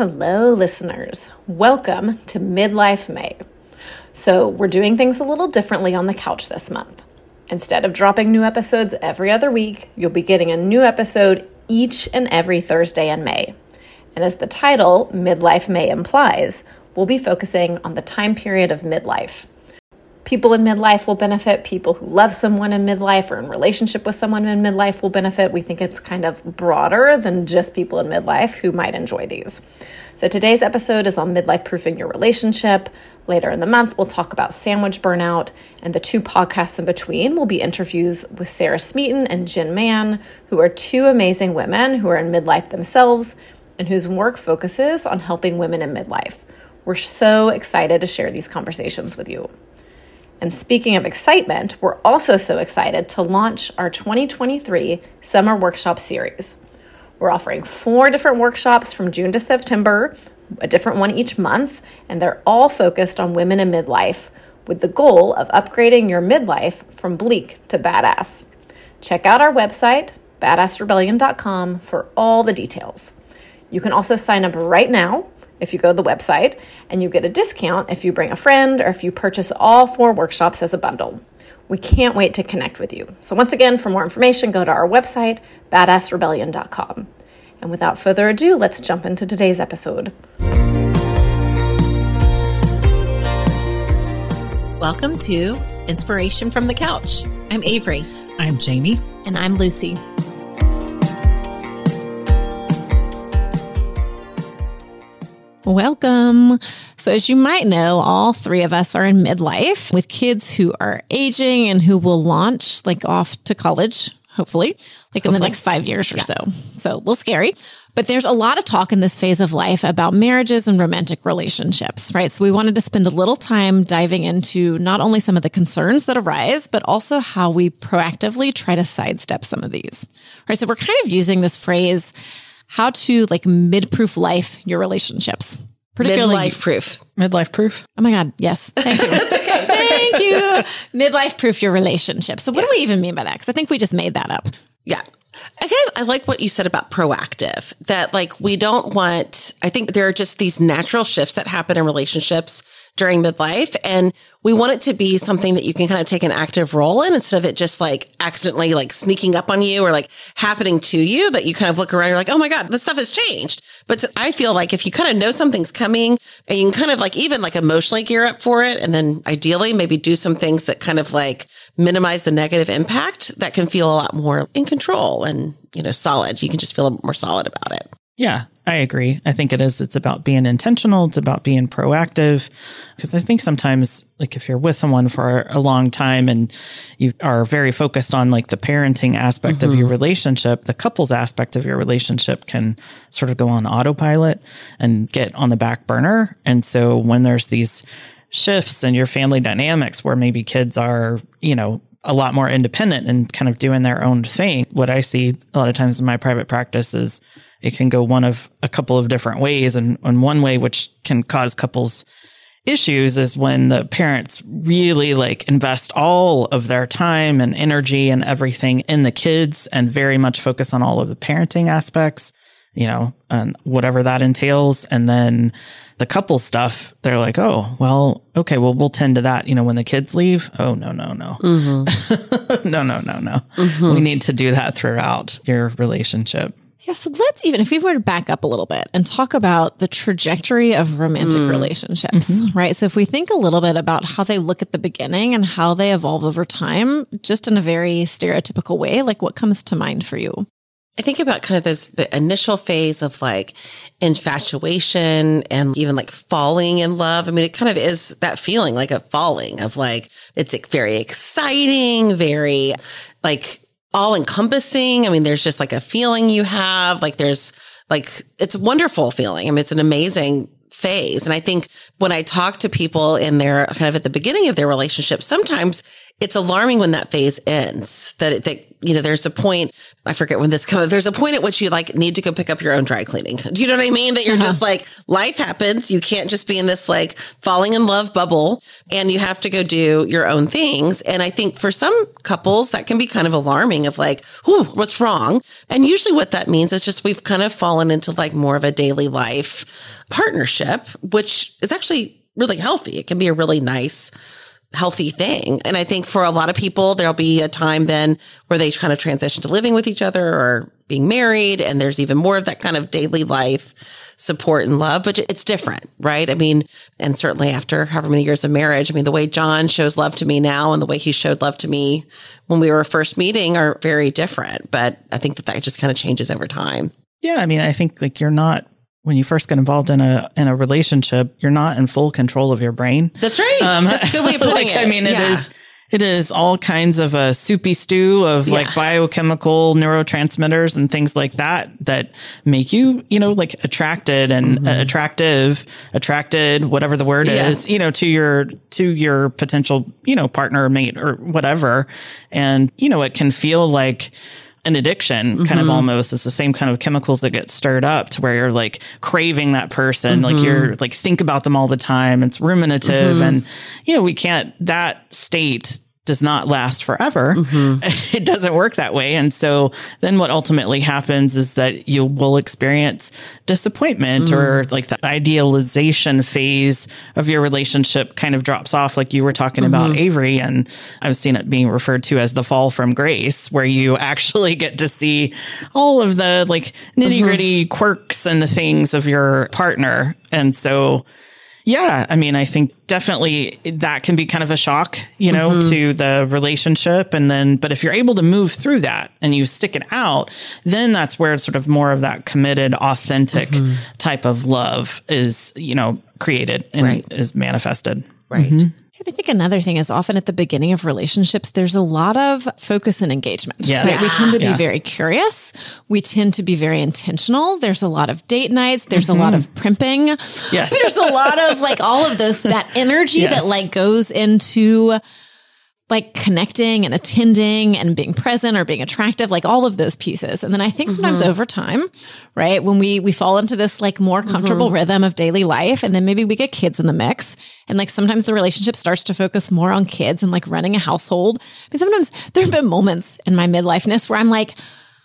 Hello, listeners. Welcome to Midlife May. So, we're doing things a little differently on the couch this month. Instead of dropping new episodes every other week, you'll be getting a new episode each and every Thursday in May. And as the title, Midlife May, implies, we'll be focusing on the time period of midlife people in midlife will benefit. People who love someone in midlife or in relationship with someone in midlife will benefit. We think it's kind of broader than just people in midlife who might enjoy these. So today's episode is on midlife proofing your relationship. Later in the month, we'll talk about sandwich burnout, and the two podcasts in between will be interviews with Sarah Smeaton and Jen Mann, who are two amazing women who are in midlife themselves and whose work focuses on helping women in midlife. We're so excited to share these conversations with you. And speaking of excitement, we're also so excited to launch our 2023 Summer Workshop Series. We're offering four different workshops from June to September, a different one each month, and they're all focused on women in midlife with the goal of upgrading your midlife from bleak to badass. Check out our website, badassrebellion.com, for all the details. You can also sign up right now if you go to the website, and you get a discount if you bring a friend or if you purchase all four workshops as a bundle. We can't wait to connect with you. So, once again, for more information, go to our website, badassrebellion.com. And without further ado, let's jump into today's episode. Welcome to Inspiration from the Couch. I'm Avery. I'm Jamie. And I'm Lucy. Welcome. So, as you might know, all three of us are in midlife with kids who are aging and who will launch like off to college, hopefully, like hopefully. in the next five years or yeah. so. So, a little scary. But there's a lot of talk in this phase of life about marriages and romantic relationships, right? So, we wanted to spend a little time diving into not only some of the concerns that arise, but also how we proactively try to sidestep some of these, right? So, we're kind of using this phrase how to like mid-proof life your relationships. Particularly midlife proof. Midlife proof. Oh my God. Yes. Thank you. okay. Thank you. Midlife proof your relationship. So what yeah. do we even mean by that? Because I think we just made that up. Yeah. Again, I like what you said about proactive, that like we don't want, I think there are just these natural shifts that happen in relationships during midlife. And we want it to be something that you can kind of take an active role in instead of it just like accidentally like sneaking up on you or like happening to you that you kind of look around, you're like, oh my God, this stuff has changed. But I feel like if you kind of know something's coming and you can kind of like even like emotionally gear up for it and then ideally maybe do some things that kind of like minimize the negative impact that can feel a lot more in control and, you know, solid. You can just feel more solid about it. Yeah, I agree. I think it is. It's about being intentional. It's about being proactive. Because I think sometimes, like, if you're with someone for a long time and you are very focused on like the parenting aspect mm-hmm. of your mm-hmm. relationship, the couples aspect of your relationship can sort of go on autopilot and get on the back burner. And so when there's these shifts in your family dynamics where maybe kids are, you know, a lot more independent and kind of doing their own thing. What I see a lot of times in my private practice is it can go one of a couple of different ways. And, and one way which can cause couples issues is when the parents really like invest all of their time and energy and everything in the kids and very much focus on all of the parenting aspects, you know, and whatever that entails. And then the couple stuff, they're like, oh, well, okay, well, we'll tend to that, you know, when the kids leave. Oh, no, no, no. Mm-hmm. no, no, no, no. Mm-hmm. We need to do that throughout your relationship. Yeah, so let's even, if we were to back up a little bit and talk about the trajectory of romantic mm. relationships, mm-hmm. right? So if we think a little bit about how they look at the beginning and how they evolve over time, just in a very stereotypical way, like what comes to mind for you? I think about kind of this initial phase of like infatuation and even like falling in love. I mean, it kind of is that feeling like a falling of like, it's very exciting, very like all encompassing. I mean, there's just like a feeling you have, like there's like, it's a wonderful feeling. I mean, it's an amazing phase. And I think when I talk to people in their kind of at the beginning of their relationship, sometimes it's alarming when that phase ends that, it, that, you know, there's a point, I forget when this comes, there's a point at which you like need to go pick up your own dry cleaning. Do you know what I mean? That you're uh-huh. just like, life happens. You can't just be in this like falling in love bubble and you have to go do your own things. And I think for some couples that can be kind of alarming of like, whoo, what's wrong? And usually what that means is just we've kind of fallen into like more of a daily life partnership, which is actually really healthy. It can be a really nice healthy thing. And I think for a lot of people, there'll be a time then where they kind of transition to living with each other or being married. And there's even more of that kind of daily life support and love, but it's different, right? I mean, and certainly after however many years of marriage, I mean, the way John shows love to me now and the way he showed love to me when we were first meeting are very different. But I think that that just kind of changes over time. Yeah. I mean, I think like you're not when you first get involved in a in a relationship, you're not in full control of your brain. That's right. Um, That's a good way of putting like, it. I mean, it yeah. is it is all kinds of a soupy stew of yeah. like biochemical neurotransmitters and things like that that make you, you know, like attracted and mm-hmm. uh, attractive, attracted, whatever the word yeah. is, you know, to your to your potential, you know, partner, mate, or whatever. And you know, it can feel like an addiction kind mm-hmm. of almost it's the same kind of chemicals that get stirred up to where you're like craving that person mm-hmm. like you're like think about them all the time it's ruminative mm-hmm. and you know we can't that state does not last forever. Mm-hmm. It doesn't work that way. And so then what ultimately happens is that you will experience disappointment mm. or like the idealization phase of your relationship kind of drops off, like you were talking mm-hmm. about Avery. And I've seen it being referred to as the fall from grace, where you actually get to see all of the like nitty gritty mm-hmm. quirks and the things of your partner. And so yeah, I mean, I think definitely that can be kind of a shock, you know, mm-hmm. to the relationship. And then, but if you're able to move through that and you stick it out, then that's where sort of more of that committed, authentic mm-hmm. type of love is, you know, created and right. is manifested. Right. Mm-hmm. I think another thing is often at the beginning of relationships, there's a lot of focus and engagement. Yes. Right? We tend to be very curious. We tend to be very intentional. There's a lot of date nights. There's mm-hmm. a lot of primping. Yes. There's a lot of like all of those, that energy yes. that like goes into like connecting and attending and being present or being attractive, like all of those pieces. And then I think sometimes mm-hmm. over time, right, when we we fall into this like more comfortable mm-hmm. rhythm of daily life, and then maybe we get kids in the mix, and like sometimes the relationship starts to focus more on kids and like running a household. Mean, sometimes there have been moments in my midlifeness where I'm like,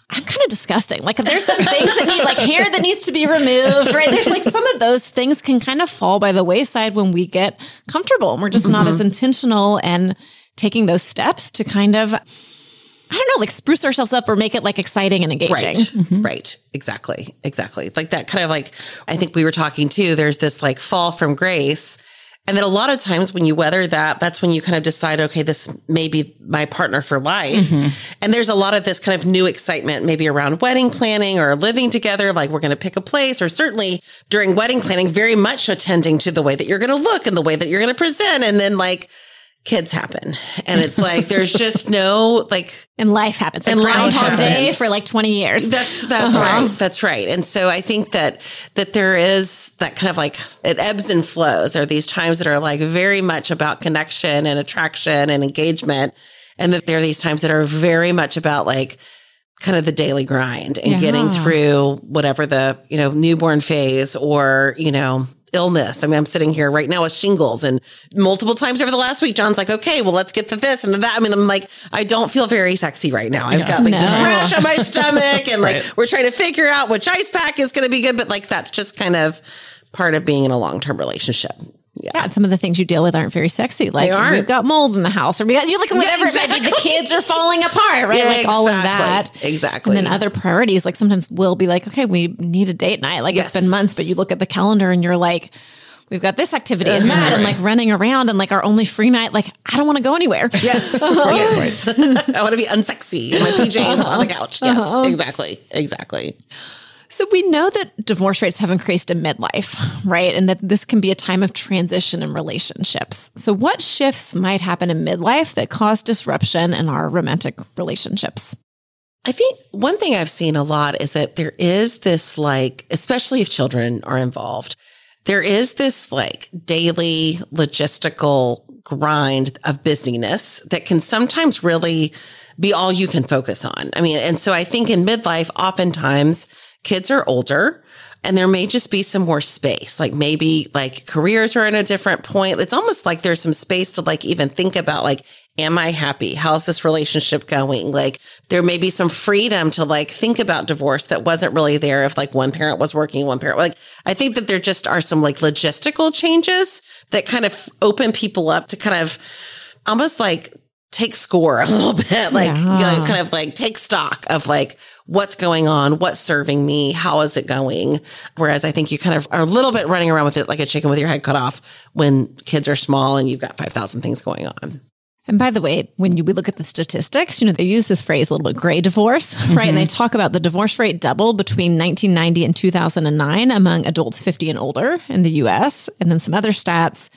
I'm kind of disgusting. Like there's some things that need like hair that needs to be removed, right? There's like some of those things can kind of fall by the wayside when we get comfortable and we're just mm-hmm. not as intentional and taking those steps to kind of I don't know, like spruce ourselves up or make it like exciting and engaging. Right. Mm-hmm. Right. Exactly. Exactly. Like that kind of like, I think we were talking too, there's this like fall from grace. And then a lot of times when you weather that, that's when you kind of decide, okay, this may be my partner for life. Mm-hmm. And there's a lot of this kind of new excitement, maybe around wedding planning or living together. Like we're going to pick a place or certainly during wedding planning, very much attending to the way that you're going to look and the way that you're going to present. And then like, kids happen. And it's like, there's just no like. And life happens. Like and life happens. day for like 20 years. That's, that's uh-huh. right. That's right. And so I think that, that there is that kind of like, it ebbs and flows. There are these times that are like very much about connection and attraction and engagement. And that there are these times that are very much about like, kind of the daily grind and yeah. getting through whatever the, you know, newborn phase or, you know, illness. I mean, I'm sitting here right now with shingles and multiple times over the last week, John's like, okay, well, let's get to this and to that. I mean, I'm like, I don't feel very sexy right now. I've got like no. this rash on my stomach and like right. we're trying to figure out which ice pack is going to be good. But like, that's just kind of part of being in a long term relationship. Yeah. yeah. some of the things you deal with aren't very sexy. Like we've got mold in the house, or we got you like whatever. Yeah, exactly. The kids are falling apart, right? Yeah, like exactly. all of that, exactly. And then other priorities, like sometimes we'll be like, okay, we need a date night. Like yes. it's been months, but you look at the calendar and you're like, we've got this activity and that, and like running around and like our only free night. Like I don't want to go anywhere. Yes, yes. I want to be unsexy in my PJs uh-huh. on the couch. Yes, uh-huh. exactly, exactly. So we know that divorce rates have increased in midlife, right? And that this can be a time of transition in relationships. So what shifts might happen in midlife that cause disruption in our romantic relationships? I think one thing I've seen a lot is that there is this like, especially if children are involved, there is this like daily logistical grind of busyness that can sometimes really be all you can focus on. I mean, and so I think in midlife, oftentimes kids are older and there may just be some more space. Like maybe like careers are in a different point. It's almost like there's some space to like even think about like, am I happy? How's this relationship going? Like there may be some freedom to like think about divorce that wasn't really there if like one parent was working, one parent, like I think that there just are some like logistical changes that kind of open people up to kind of almost like take score a little bit, like Yeah. kind of like take stock of like what's going on, what's serving me, how is it going? Whereas I think you kind of are a little bit running around with it like a chicken with your head cut off when kids are small and you've got 5,000 things going on. And by the way, when you, we look at the statistics, you know, they use this phrase a little bit gray divorce, right? And they mm-hmm. talk about the divorce rate doubled between 1990 and 2009 among adults 50 and older in the US. And then some other stats.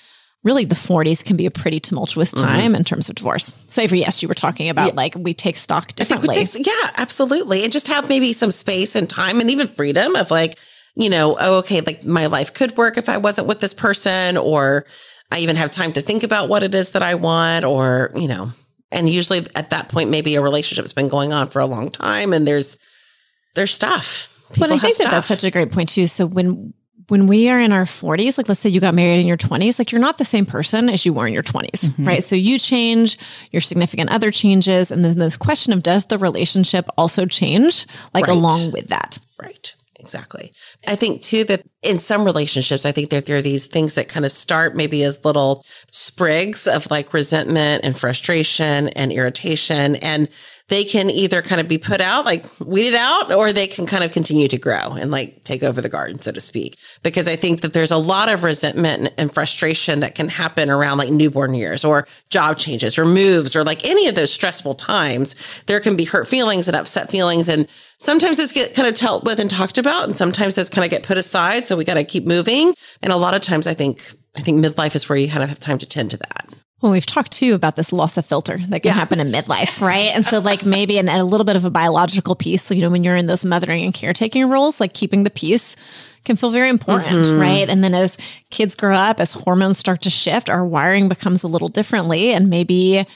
Really, the 40s can be a pretty tumultuous mm-hmm. time in terms of divorce. So, Avery, yes, you were talking about like we take stock I think differently. takes, yeah, absolutely. And just have maybe some space and time and even freedom of like, you know, oh, okay, like my life could work if I wasn't with this person, or I even have time to think about what it is that I want, or, you know, and usually at that point, maybe a relationship's been going on for a long time and there's, there's stuff. but I think that that's such a great point too. So when when we are in our 40s, like let's say you got married in your 20s, like you're not the same person as you were in your 20s, mm-hmm. right? So you change, your significant other changes, and then this question of does the relationship also change, like Right. along with that? Right. Exactly. I think too that in some relationships, I think that there are these things that kind of start maybe as little sprigs of like resentment and frustration and irritation. And they can either kind of be put out, like weeded out, or they can kind of continue to grow and like take over the garden, so to speak. Because I think that there's a lot of resentment and, frustration that can happen around like newborn years or job changes or moves or like any of those stressful times. There can be hurt feelings and upset feelings. And sometimes it's get kind of dealt with and talked about. And sometimes it's kind of get put aside. So we got to keep moving. And a lot of times I think, I think midlife is where you kind of have time to tend to that. Well, we've talked too about this loss of filter that can happen in midlife, right? And so, like, maybe an, a little bit of a biological piece, you know, when you're in those mothering and caretaking roles, like keeping the peace can feel very important, mm-hmm. right? And then as kids grow up, as hormones start to shift, our wiring becomes a little differently. And maybe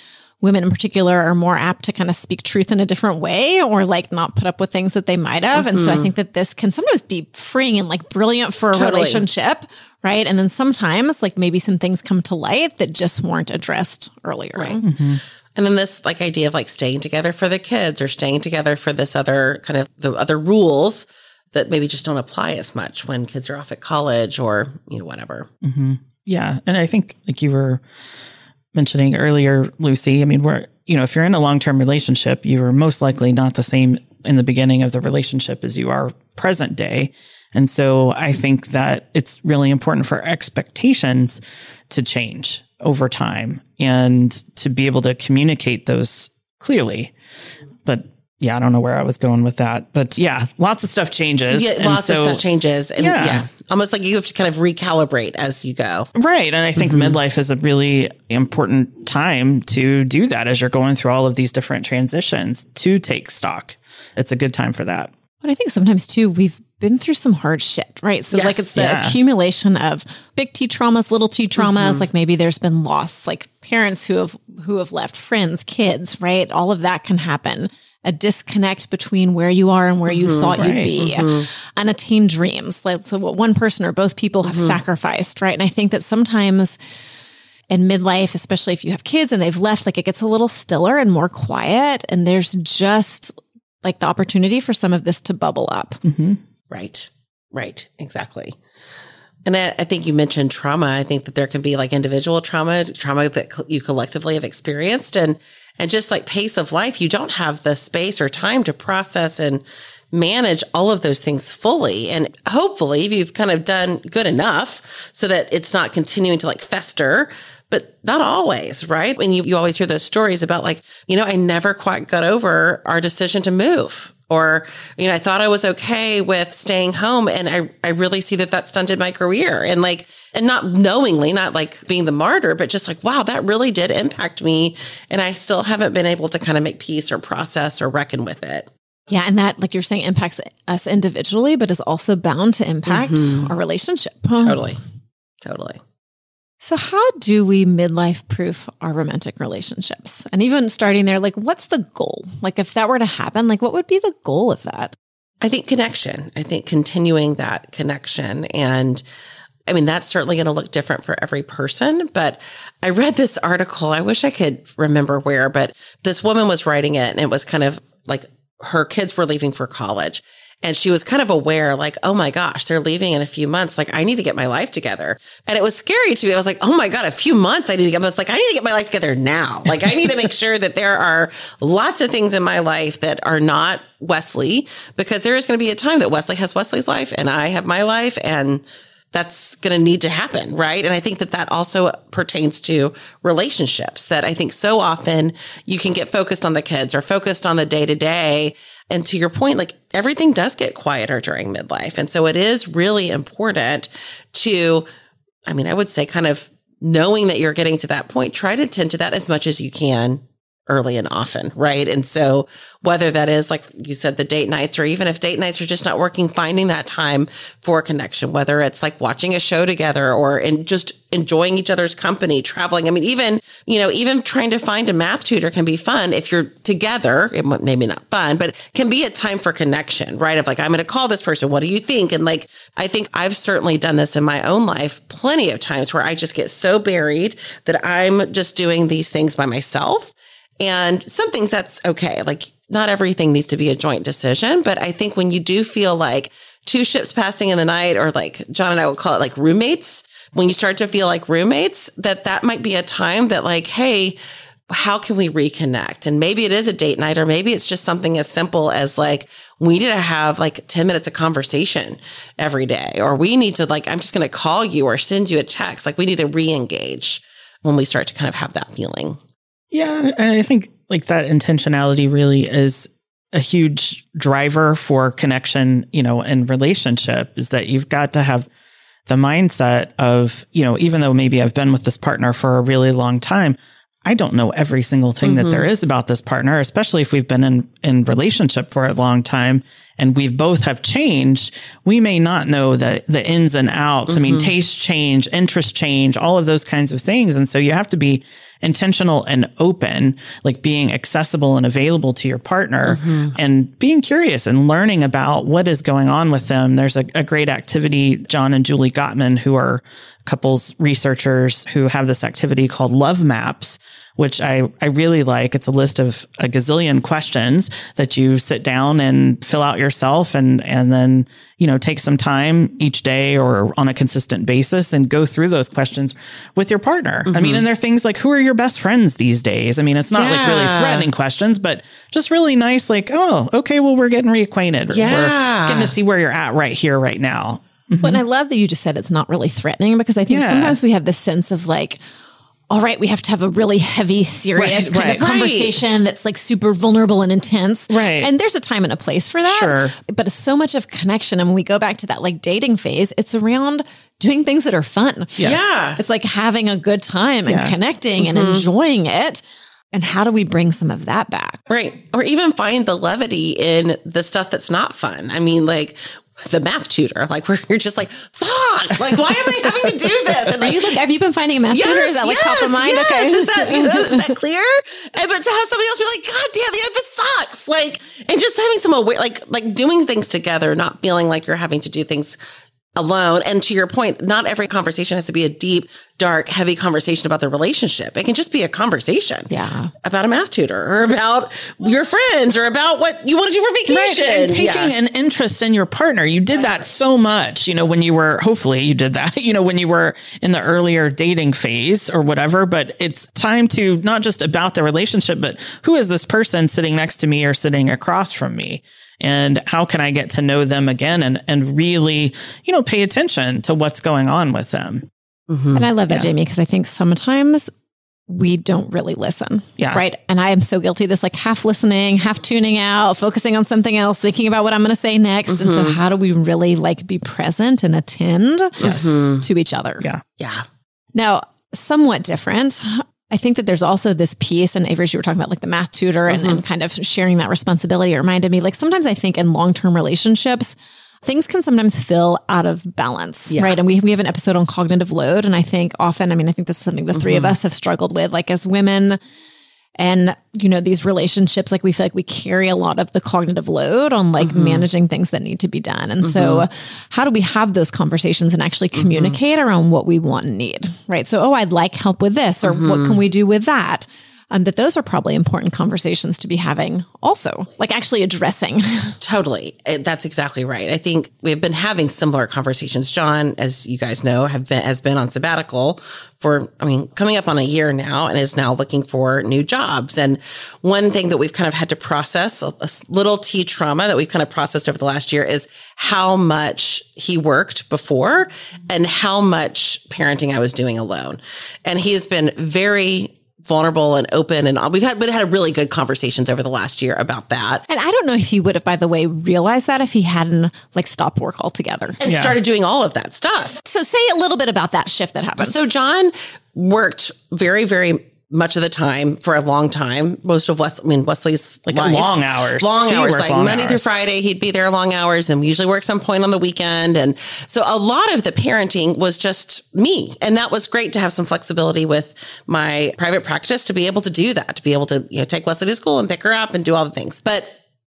women in particular are more apt to kind of speak truth in a different way or like not put up with things that they might have. And so I mm-hmm. think that this can sometimes be freeing and like brilliant for a Totally. relationship, right? And then sometimes like maybe some things come to light that just weren't addressed earlier. right mm-hmm. And then this like idea of like staying together for the kids or staying together for this other kind of the other rules that maybe just don't apply as much when kids are off at college or, you know, whatever. Mm-hmm. Yeah. And I think, like you were mentioning earlier, Lucy, I mean, we're, you know, if you're in a long term relationship, you are most likely not the same in the beginning of the relationship as you are present day. And so I think that it's really important for expectations to change over time and to be able to communicate those clearly. But yeah, I don't know where I was going with that. But yeah, lots of stuff changes. Yeah, And lots of stuff changes. And Yeah. yeah. almost like you have to kind of recalibrate as you go. Right. And I think mm-hmm. midlife is a really important time to do that as you're going through all of these different transitions to take stock. It's a good time for that. But I think sometimes too, we've been through some hard shit, right? So like it's the Yeah. accumulation of big T traumas, little T traumas, mm-hmm. like maybe there's been loss, like parents who have who have left, friends, kids, right? All of that can happen. A disconnect between where you are and where you mm-hmm. thought you'd Right. be. Mm-hmm. Unattained dreams. Like so what one person or both people have mm-hmm. sacrificed, right? And I think that sometimes in midlife, especially if you have kids and they've left, like it gets a little stiller and more quiet. And there's just like the opportunity for some of this to bubble up. Right. Right. Exactly. And I, I think you mentioned trauma. I think that there can be like individual trauma, trauma that co- you collectively have experienced and, and just like pace of life, you don't have the space or time to process and manage all of those things fully. And hopefully if you've kind of done good enough so that it's not continuing to like fester, but not always, right? And you, you always hear those stories about like, you know, I never quite got over our decision to move or you know i thought i was okay with staying home and i i really see that that stunted my career and like and not knowingly not like being the martyr but just like wow that really did impact me and i still haven't been able to kind of make peace or process or reckon with it Yeah. And that, like you're saying, impacts us individually, but is also bound to impact mm-hmm. our relationship. totally totally So, how do we midlife proof our romantic relationships? And even starting there, like, what's the goal? Like, if that were to happen, like, what would be the goal of that? I think connection. I think continuing that connection. And I mean, that's certainly going to look different for every person. But I read this article. I wish I could remember where, but this woman was writing it and it was kind of like her kids were leaving for college and she was kind of aware, like, oh my gosh, they're leaving in a few months. Like, I need to get my life together. And it was scary to me. I was like, oh my God, a few months I need to get, it's like, I need to get my life together now. Like, I need to make sure that there are lots of things in my life that are not Wesley, because there is going to be a time that Wesley has Wesley's life and I have my life. And that's going to need to happen. Right. And I think that that also pertains to relationships that I think so often you can get focused on the kids or focused on the day to day and to your point, like everything does get quieter during midlife. And so it is really important to, I mean, I would say kind of knowing that you're getting to that point, try to tend to that as much as you can early and often, right? And so whether that is like you said, the date nights, or even if date nights are just not working, finding that time for connection, whether it's like watching a show together or in just enjoying each other's company, traveling. I mean, even, you know, even trying to find a math tutor can be fun if you're together. It maybe not fun, but can be a time for connection, right? Of like, I'm going to call this person. What do you think? And like, I think I've certainly done this in my own life plenty of times where I just get so buried that I'm just doing these things by myself and some things that's okay. Like not everything needs to be a joint decision, but I think when you do feel like two ships passing in the night or like John and I would call it like roommates, when you start to feel like roommates, that that might be a time that like, Hey, how can we reconnect? And maybe it is a date night or maybe it's just something as simple as like, we need to have like 10 minutes of conversation every day, or we need to like, I'm just going to call you or send you a text. Like we need to re-engage when we start to kind of have that feeling. Yeah, and I think like that intentionality really is a huge driver for connection, you know, and relationship is that you've got to have the mindset of, you know, even though maybe I've been with this partner for a really long time, I don't know every single thing mm-hmm. that there is about this partner, especially if we've been in, in relationship for a long time and we've both have changed. We may not know the, the ins and outs. Mm-hmm. I mean, mm-hmm. taste change, interest change, all of those kinds of things. And so you have to be intentional and open, like being accessible and available to your partner mm-hmm. and being curious and learning about what is going on with them. There's a, a great activity, John and Julie Gottman, who are couples researchers who have this activity called love maps which I, I really like. It's a list of a gazillion questions that you sit down and fill out yourself and, and then, you know, take some time each day or on a consistent basis and go through those questions with your partner. Mm-hmm. I mean, mm-hmm. and there are things like, who are your best friends these days? I mean, it's not yeah. like really threatening questions, but just really nice, like, oh, okay, well, we're getting reacquainted. Yeah. We're getting to see where you're at right here, right now. Mm-hmm. But I love that you just said it's not really threatening because I think yeah. sometimes we have this sense of like, all right, we have to have a really heavy, serious right, kind right. of conversation right. that's like super vulnerable and intense. Right. And there's a time and a place for that. Sure. But so much of connection, and when we go back to that like dating phase, it's around doing things that are fun. Yes. Yeah. It's like having a good time and yeah. connecting mm-hmm. and enjoying it. And how do we bring some of that back? Right. Or even find the levity in the stuff that's not fun. I mean, like the math tutor. Like where you're just like, fuck, like why am I having to do this? And like, you look, have you been finding a math yes, tutor? Is that like yes, top of mind? Yes. Okay. Is that, is that clear? And, but to have somebody else be like, God damn, yeah, this sucks. Like, and just having some aware, like, like doing things together, not feeling like you're having to do things alone. And to your point, not every conversation has to be a deep, dark, heavy conversation about the relationship. It can just be a conversation. Yeah. About a math tutor or about your friends or about what you want to do for vacation. Right. And taking yeah. an interest in your partner. You did that so much, you know, when you were, hopefully you did that, you know, when you were in the earlier dating phase or whatever. But it's time to not just about the relationship, but who is this person sitting next to me or sitting across from me? And how can I get to know them again and, and really, you know, pay attention to what's going on with them. Mm-hmm. And I love that, yeah. Jamie, because I think sometimes we don't really listen. Yeah. Right. And I am so guilty of this, like half listening, half tuning out, focusing on something else, thinking about what I'm going to say next. Mm-hmm. And so, mm-hmm. how do we really like be present and attend yes. to each other? Yeah. Yeah. Now, somewhat different. I think that there's also this piece, and Avery, you were talking about like the math tutor and, mm-hmm. and kind of sharing that responsibility. It reminded me like sometimes I think in long term relationships, things can sometimes feel out of balance, Yeah. right? And we, we have an episode on cognitive load. And I think often, I mean, I think this is something the 3 of us have struggled with, like as women and, you know, these relationships, like we feel like we carry a lot of the cognitive load on like mm-hmm. managing things that need to be done. And so, mm-hmm. how do we have those conversations and actually mm-hmm. communicate around what we want and need, right? So, oh, I'd like help with this, or what can we do with that? Um, that those are probably important conversations to be having also, like actually addressing. Totally. Uh, That's exactly right. I think we've been having similar conversations. John, as you guys know, have been, has been on sabbatical for, I mean, coming up on a year now and is now looking for new jobs. And one thing that we've kind of had to process, a, a little T trauma that we've kind of processed over the last year is how much he worked before and how much parenting I was doing alone. And he has been very vulnerable and open and we've had, we've had really good conversations over the last year about that. And I don't know if he would have, by the way, realized that if he hadn't like stopped work altogether. and Yeah. started doing all of that stuff. So say a little bit about that shift that happened. So John worked very, very much of the time for a long time. Most of Wes, I mean, Wesley's Like life- long hours. long He hours, like long Monday through. Friday, he'd be there long hours and we usually work some point on the weekend. And so a lot of the parenting was just me. And that was great to have some flexibility with my private practice to be able to do that, to be able to, you know, take Wesley to school and pick her up and do all the things. But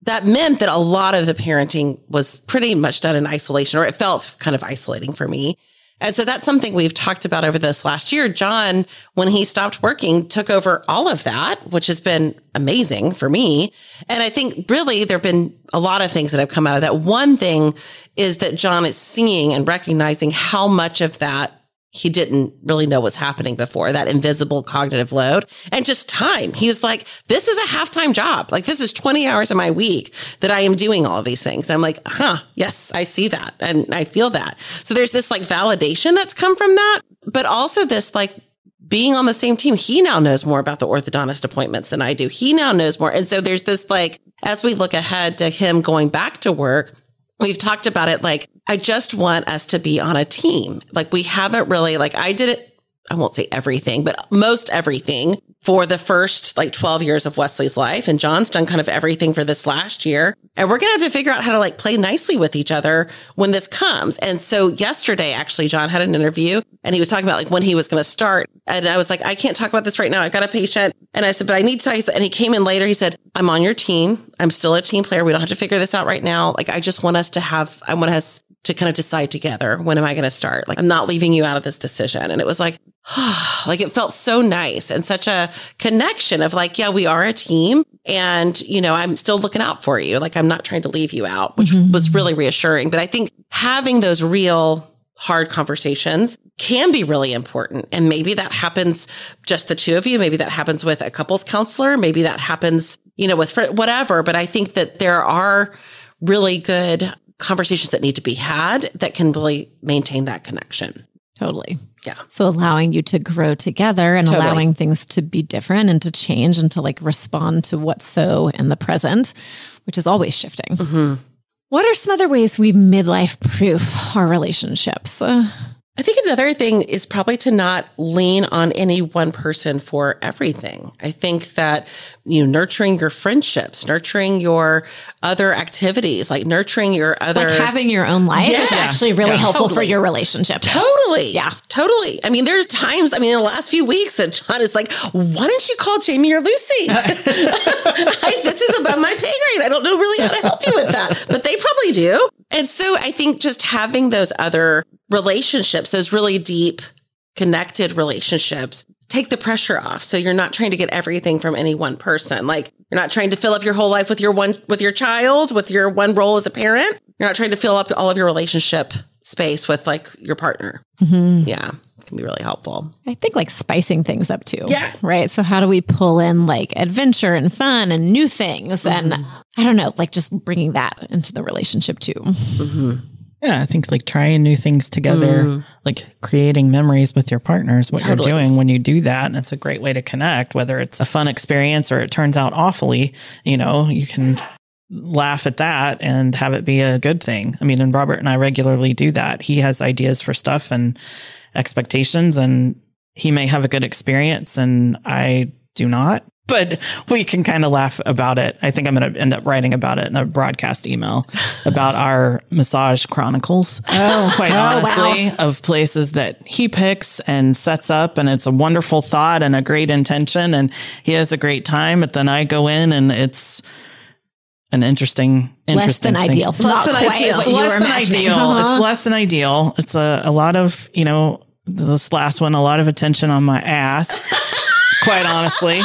that meant that a lot of the parenting was pretty much done in isolation, or it felt kind of isolating for me. And so that's something we've talked about over this last year. John, when he stopped working, took over all of that, which has been amazing for me. And I think really there have been a lot of things that have come out of that. One thing is that John is seeing and recognizing how much of that he didn't really know what's happening before that invisible cognitive load and just time. He was like, this is a half-time job. Like this is 20 hours of my week that I am doing all of these things. I'm like, huh, yes, I see that. And I feel that. So there's this like validation that's come from that, but also this like being on the same team. He now knows more about the orthodontist appointments than I do. He now knows more. And so there's this like, as we look ahead to him going back to work, we've talked about it like I just want us to be on a team. Like we haven't really like I did it I won't say everything, but most everything for the first like 12 years of Wesley's life. And John's done kind of everything for this last year. And we're going to have to figure out how to like play nicely with each other when this comes. And so yesterday, actually, John had an interview and he was talking about like when he was going to start. And I was like, I can't talk about this right now. I've got a patient. And I said, but I need to, and he came in later. He said, I'm on your team. I'm still a team player. We don't have to figure this out right now. Like, I just want us to have, I want us to kind of decide together. When am I going to start? Like, I'm not leaving you out of this decision. And it was like, like it felt so nice and such a connection of like, yeah, we are a team and, you know, I'm still looking out for you. Like I'm not trying to leave you out, which mm-hmm. was really reassuring. But I think having those real hard conversations can be really important. And maybe that happens just the two of you. Maybe that happens with a couples counselor. Maybe that happens, you know, with whatever. But I think that there are really good conversations that need to be had that can really maintain that connection. Totally. Yeah. So allowing you to grow together and Totally. allowing things to be different and to change and to like respond to what's so in the present, which is always shifting. Mm-hmm. What are some other ways we midlife proof our relationships? Uh, I think another thing is probably to not lean on any one person for everything. I think that, you know, nurturing your friendships, nurturing your other activities, like nurturing your other. like having your own life is actually really Yeah. helpful for your relationship. Totally. Yeah. Totally. I mean, there are times, I mean, in the last few weeks that John is like, why don't you call Jamie or Lucy? I, this is above my pay grade. I don't know really how to help you with that, but they probably do. And so I think just having those other relationships, those really deep connected relationships, take the pressure off. So you're not trying to get everything from any one person. Like you're not trying to fill up your whole life with your one, with your child, with your one role as a parent. You're not trying to fill up all of your relationship space with like your partner. Mm-hmm. Yeah. It can be really helpful. I think like spicing things up too. Yeah. Right. So how do we pull in like adventure and fun and new things? Mm-hmm. And I don't know, like just bringing that into the relationship too. Mm-hmm. Yeah, I think like trying new things together, mm. like creating memories with your partners, what Totally. you're doing when you do that. And it's a great way to connect, whether it's a fun experience or it turns out awfully, you know, you can laugh at that and have it be a good thing. I mean, and Robert and I regularly do that. He has ideas for stuff and expectations, and he may have a good experience and I do not. but we can kind of laugh about it. I think I'm going to end up writing about it in a broadcast email about our massage chronicles. Oh, quite honestly, wow. of places that he picks and sets up. And it's a wonderful thought and a great intention. And he has a great time. But then I go in and it's, an interesting, interesting less than thing. ideal. Less Not than ideal. It's less than ideal. Uh-huh. It's less than ideal. It's a, a lot of, you know, this last one, a lot of attention on my ass, quite honestly.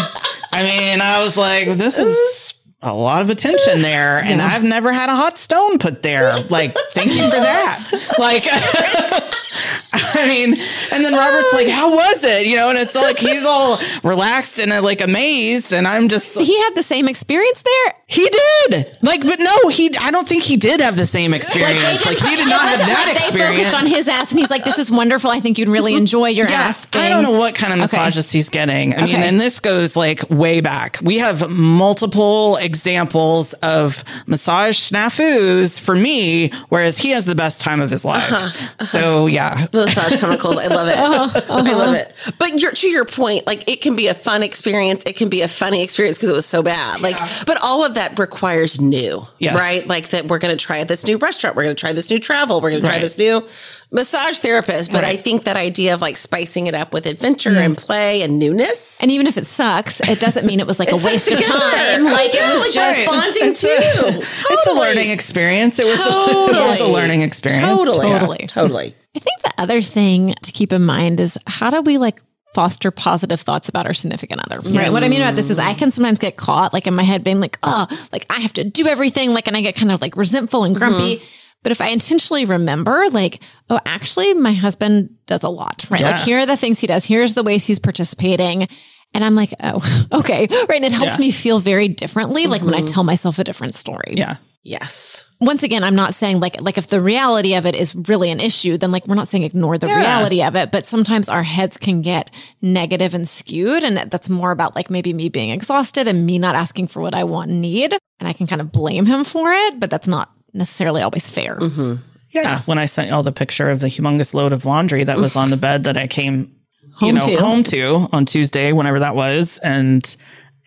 I mean, I was like, this is a lot of attention there, and yeah. I've never had a hot stone put there. Like, thank you for that. Like, I mean, and then Robert's like, "How was it?" You know, and it's like he's all relaxed and uh, like amazed, and I'm just. He had the same experience there. He did, like, but no, he. I don't think he did have the same experience. Like, like he did not have that like experience. They focused on his ass, and he's like, "This is wonderful. I think you'd really enjoy your yeah, ass." I don't know what kind of massages okay. he's getting. I okay. mean, and this goes like way back. We have multiple examples of massage snafus for me, whereas he has the best time of his life. Uh-huh. Uh-huh. So yeah massage chemicals. I love it. Uh-huh, uh-huh. I love it. But you're, to your point, like it can be a fun experience. It can be a funny experience because it was so bad. Like, yeah. but all of that requires new, yes. right? Like that we're going to try this new restaurant. We're going to try this new travel. We're going to try right. this new massage therapist. But right. I think that idea of like spicing it up with adventure and play and newness. And even if it sucks, it doesn't mean it was like a waste of time. Like yeah, it was like just responding to. Totally. It's a learning experience. It was, totally. it was a learning experience. Totally. Totally. Totally. I think the other thing to keep in mind is how do we like foster positive thoughts about our significant other. Right. Yes. What I mean about this is I can sometimes get caught like in my head being like, oh, like I have to do everything. Like, and I get kind of like resentful and grumpy. Mm-hmm. But if I intentionally remember, like, oh, actually, my husband does a lot, right? Yeah. Like, here are the things he does. Here's the ways he's participating. And I'm like, oh, okay. Right. And it helps yeah. me feel very differently, like mm-hmm. when I mm-hmm. tell myself a different story. Yeah. Yes. Once again, I'm not saying like like if the reality of it is really an issue, then like we're not saying ignore the yeah. reality of it, but sometimes our heads can get negative and skewed and that's more about like maybe me being exhausted and me not asking for what I want and need, and I can kind of blame him for it, but that's not necessarily always fair. Mm-hmm. Yeah, when I sent y'all the picture of the humongous load of laundry that was on the bed that I came home you know, to. home to on Tuesday, whenever that was, and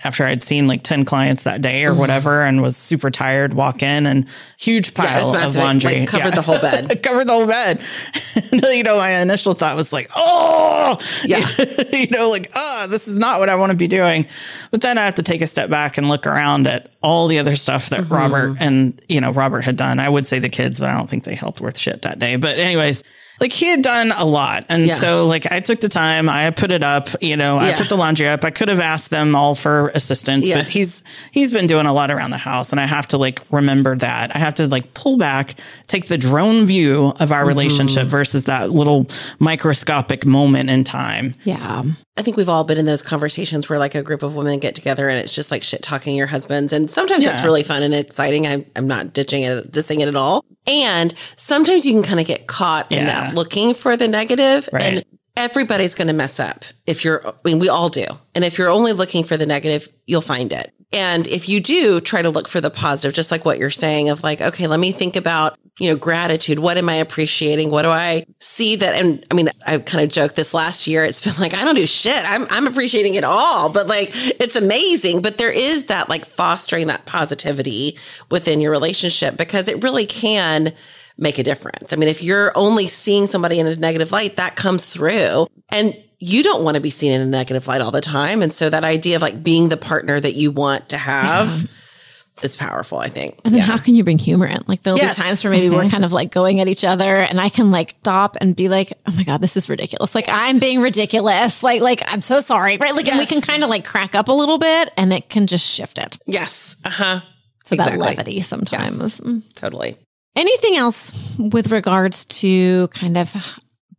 after I'd seen like 10 clients that day or mm-hmm. whatever and was super tired, walk in and huge pile yeah, of laundry. Like covered yeah. the whole bed. covered the whole bed. you know, my initial thought was like, oh, yeah. you know, like, oh, this is not what I want to be doing. But then I have to take a step back and look around at all the other stuff that mm-hmm. Robert and, you know, Robert had done. I would say the kids, but I don't think they helped worth shit that day. But anyways, like he had done a lot. And yeah. so like I took the time, I put it up, you know, yeah. I put the laundry up. I could have asked them all for assistance, yeah. but he's he's been doing a lot around the house and I have to like remember that. I have to like pull back, take the drone view of our mm-hmm. relationship versus that little microscopic moment in time. Yeah. I think we've all been in those conversations where like a group of women get together and it's just like shit talking your husbands. And sometimes yeah. that's really fun and exciting. I'm, I'm not ditching it, dissing it at all. And sometimes you can kind of get caught yeah. in that looking for the negative right. and everybody's going to mess up if you're, I mean, we all do. And if you're only looking for the negative, you'll find it. And if you do try to look for the positive, just like what you're saying of like, okay, let me think about, you know, gratitude. What am I appreciating? What do I see that? And I mean, I kind of joked this last year. It's been like, I don't do shit. I'm, I'm appreciating it all, but like, it's amazing. But there is that like fostering that positivity within your relationship because it really can make a difference. I mean, if you're only seeing somebody in a negative light, that comes through. And you don't want to be seen in a negative light all the time. And so that idea of like being the partner that you want to have yeah. Is powerful, I think. And then yeah. how can you bring humor in? Like there'll yes. be times where maybe mm-hmm. we're kind of like going at each other and I can like stop and be like, oh my God, this is ridiculous. Like I'm being ridiculous. Like, like I'm so sorry. Right. Like, yes. and we can kind of like crack up a little bit and it can just shift it. Yes. Uh huh. So exactly. that levity sometimes. Yes. Mm. Totally. Anything else with regards to kind of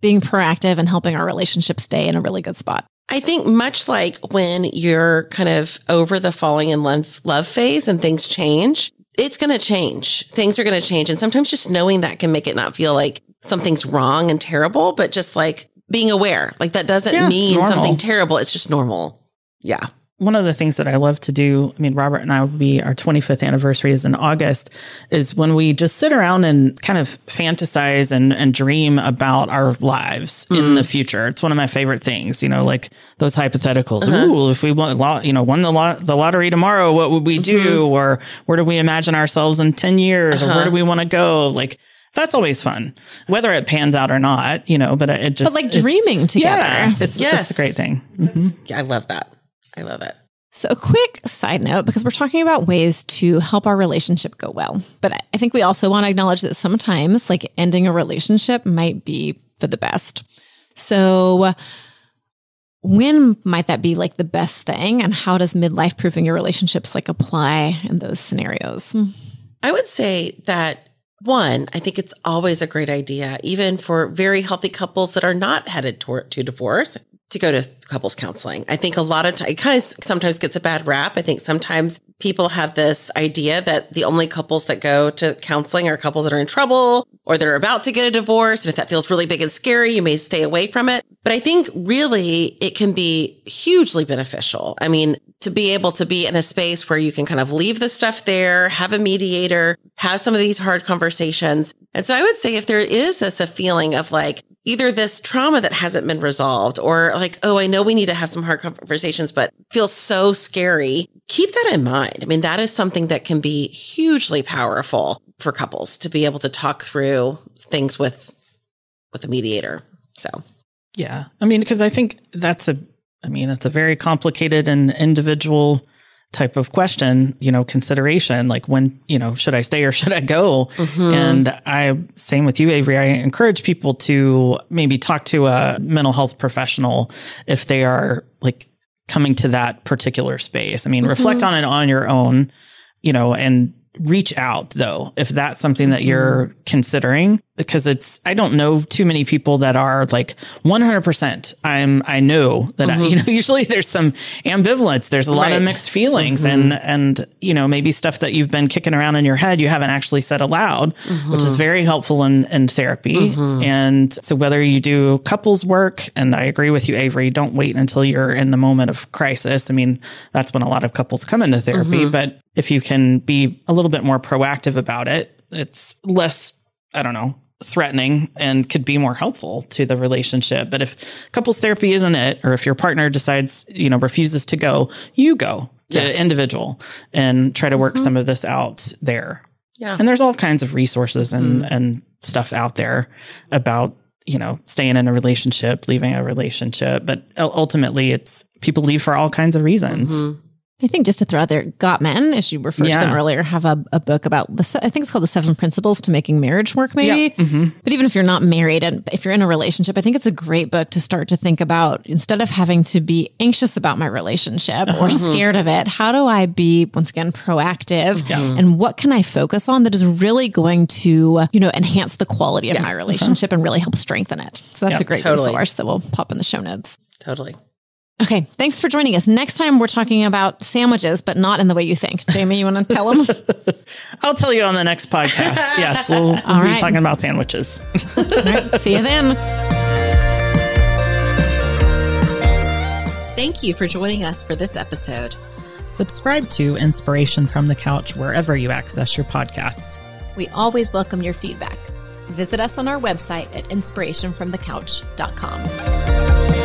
being proactive and helping our relationship stay in a really good spot. I think much like when you're kind of over the falling in love, love phase and things change, it's going to change. Things are going to change. And sometimes just knowing that can make it not feel like something's wrong and terrible, but just like being aware. Like that doesn't yeah, mean something terrible. It's just normal. Yeah. One of the things that I love to do, I mean, Robert and I will be our 25th anniversary is in August, is when we just sit around and kind of fantasize and, and dream about our lives mm. in the future. It's one of my favorite things, you know, like those hypotheticals. Uh-huh. Ooh, if we won, you know, won the, lot, the lottery tomorrow, what would we do? Mm-hmm. Or where do we imagine ourselves in 10 years? Uh-huh. Or where do uh-huh. we want to go? Like, that's always fun, whether it pans out or not, you know. But it just, but like dreaming together, yeah, it's yes. it's a great thing. Mm-hmm. I love that. I love it. So, a quick side note because we're talking about ways to help our relationship go well. But I think we also want to acknowledge that sometimes, like ending a relationship might be for the best. So, when might that be like the best thing? And how does midlife proofing your relationships like apply in those scenarios? Hmm. I would say that one, I think it's always a great idea, even for very healthy couples that are not headed toward, to divorce, to go to couples counseling. I think a lot of times it kind of sometimes gets a bad rap. I think sometimes people have this idea that the only couples that go to counseling are couples that are in trouble or they're about to get a divorce. And if that feels really big and scary, you may stay away from it. But I think really it can be hugely beneficial. I mean, to be able to be in a space where you can kind of leave the stuff there, have a mediator, have some of these hard conversations. And so I would say if there is this a feeling of like, either this trauma that hasn't been resolved or like, oh, I know we need to have some hard conversations, but feels so scary. Keep that in mind. I mean, that is something that can be hugely powerful for couples to be able to talk through things with, with a mediator. So, yeah. I mean, because I think that's a, I mean, it's a very complicated and individual type of question, you know, consideration, like when, you know, should I stay or should I go? Mm-hmm. And I, same with you, Avery, I encourage people to maybe talk to a mental health professional if they are like coming to that particular space. I mean, mm-hmm. reflect on it on your own, you know, and reach out though if that's something that you're mm-hmm. considering because it's i don't know too many people that are like 100% i'm i know that mm-hmm. I, you know usually there's some ambivalence there's a lot right. of mixed feelings mm-hmm. and and you know maybe stuff that you've been kicking around in your head you haven't actually said aloud which is mm-hmm. very helpful in in therapy mm-hmm. and so whether you do couples work and i agree with you avery don't wait until you're in the moment of crisis i mean that's when a lot of couples come into therapy mm-hmm. but if you can be a little bit more proactive about it, it's less, I don't know, threatening and could be more helpful to the relationship. But if couples therapy isn't it, or if your partner decides, you know, refuses to go, you go to yeah. individual and try to work mm-hmm. some of this out there. Yeah. And there's all kinds of resources and, mm. and stuff out there about, you know, staying in a relationship, leaving a relationship. But ultimately, it's people leave for all kinds of reasons. Mm-hmm. I think just to throw out there, Gottman, as you referred yeah. to them earlier, have a, a, book about the, I think it's called the seven principles to making marriage work, maybe. Yeah. Mm-hmm. But even if you're not married and if you're in a relationship, I think it's a great book to start to think about instead of having to be anxious about my relationship uh-huh. or scared of it, how do I be, once again, proactive yeah. and what can I focus on that is really going to, you know, enhance the quality of my uh-huh. relationship uh-huh. and really help strengthen it. So that's a great totally. resource that we'll pop in the show notes. Totally. Okay, thanks for joining us. Next time we're talking about sandwiches, but not in the way you think. Jamie, you want to tell them? I'll tell you on the next podcast. Yes, we'll, we'll be right. talking about sandwiches. All right, see you then. Thank you for joining us for this episode. Subscribe to Inspiration from the Couch wherever you access your podcasts. We always welcome your feedback. Visit us on our website at inspirationfromthecouch.com.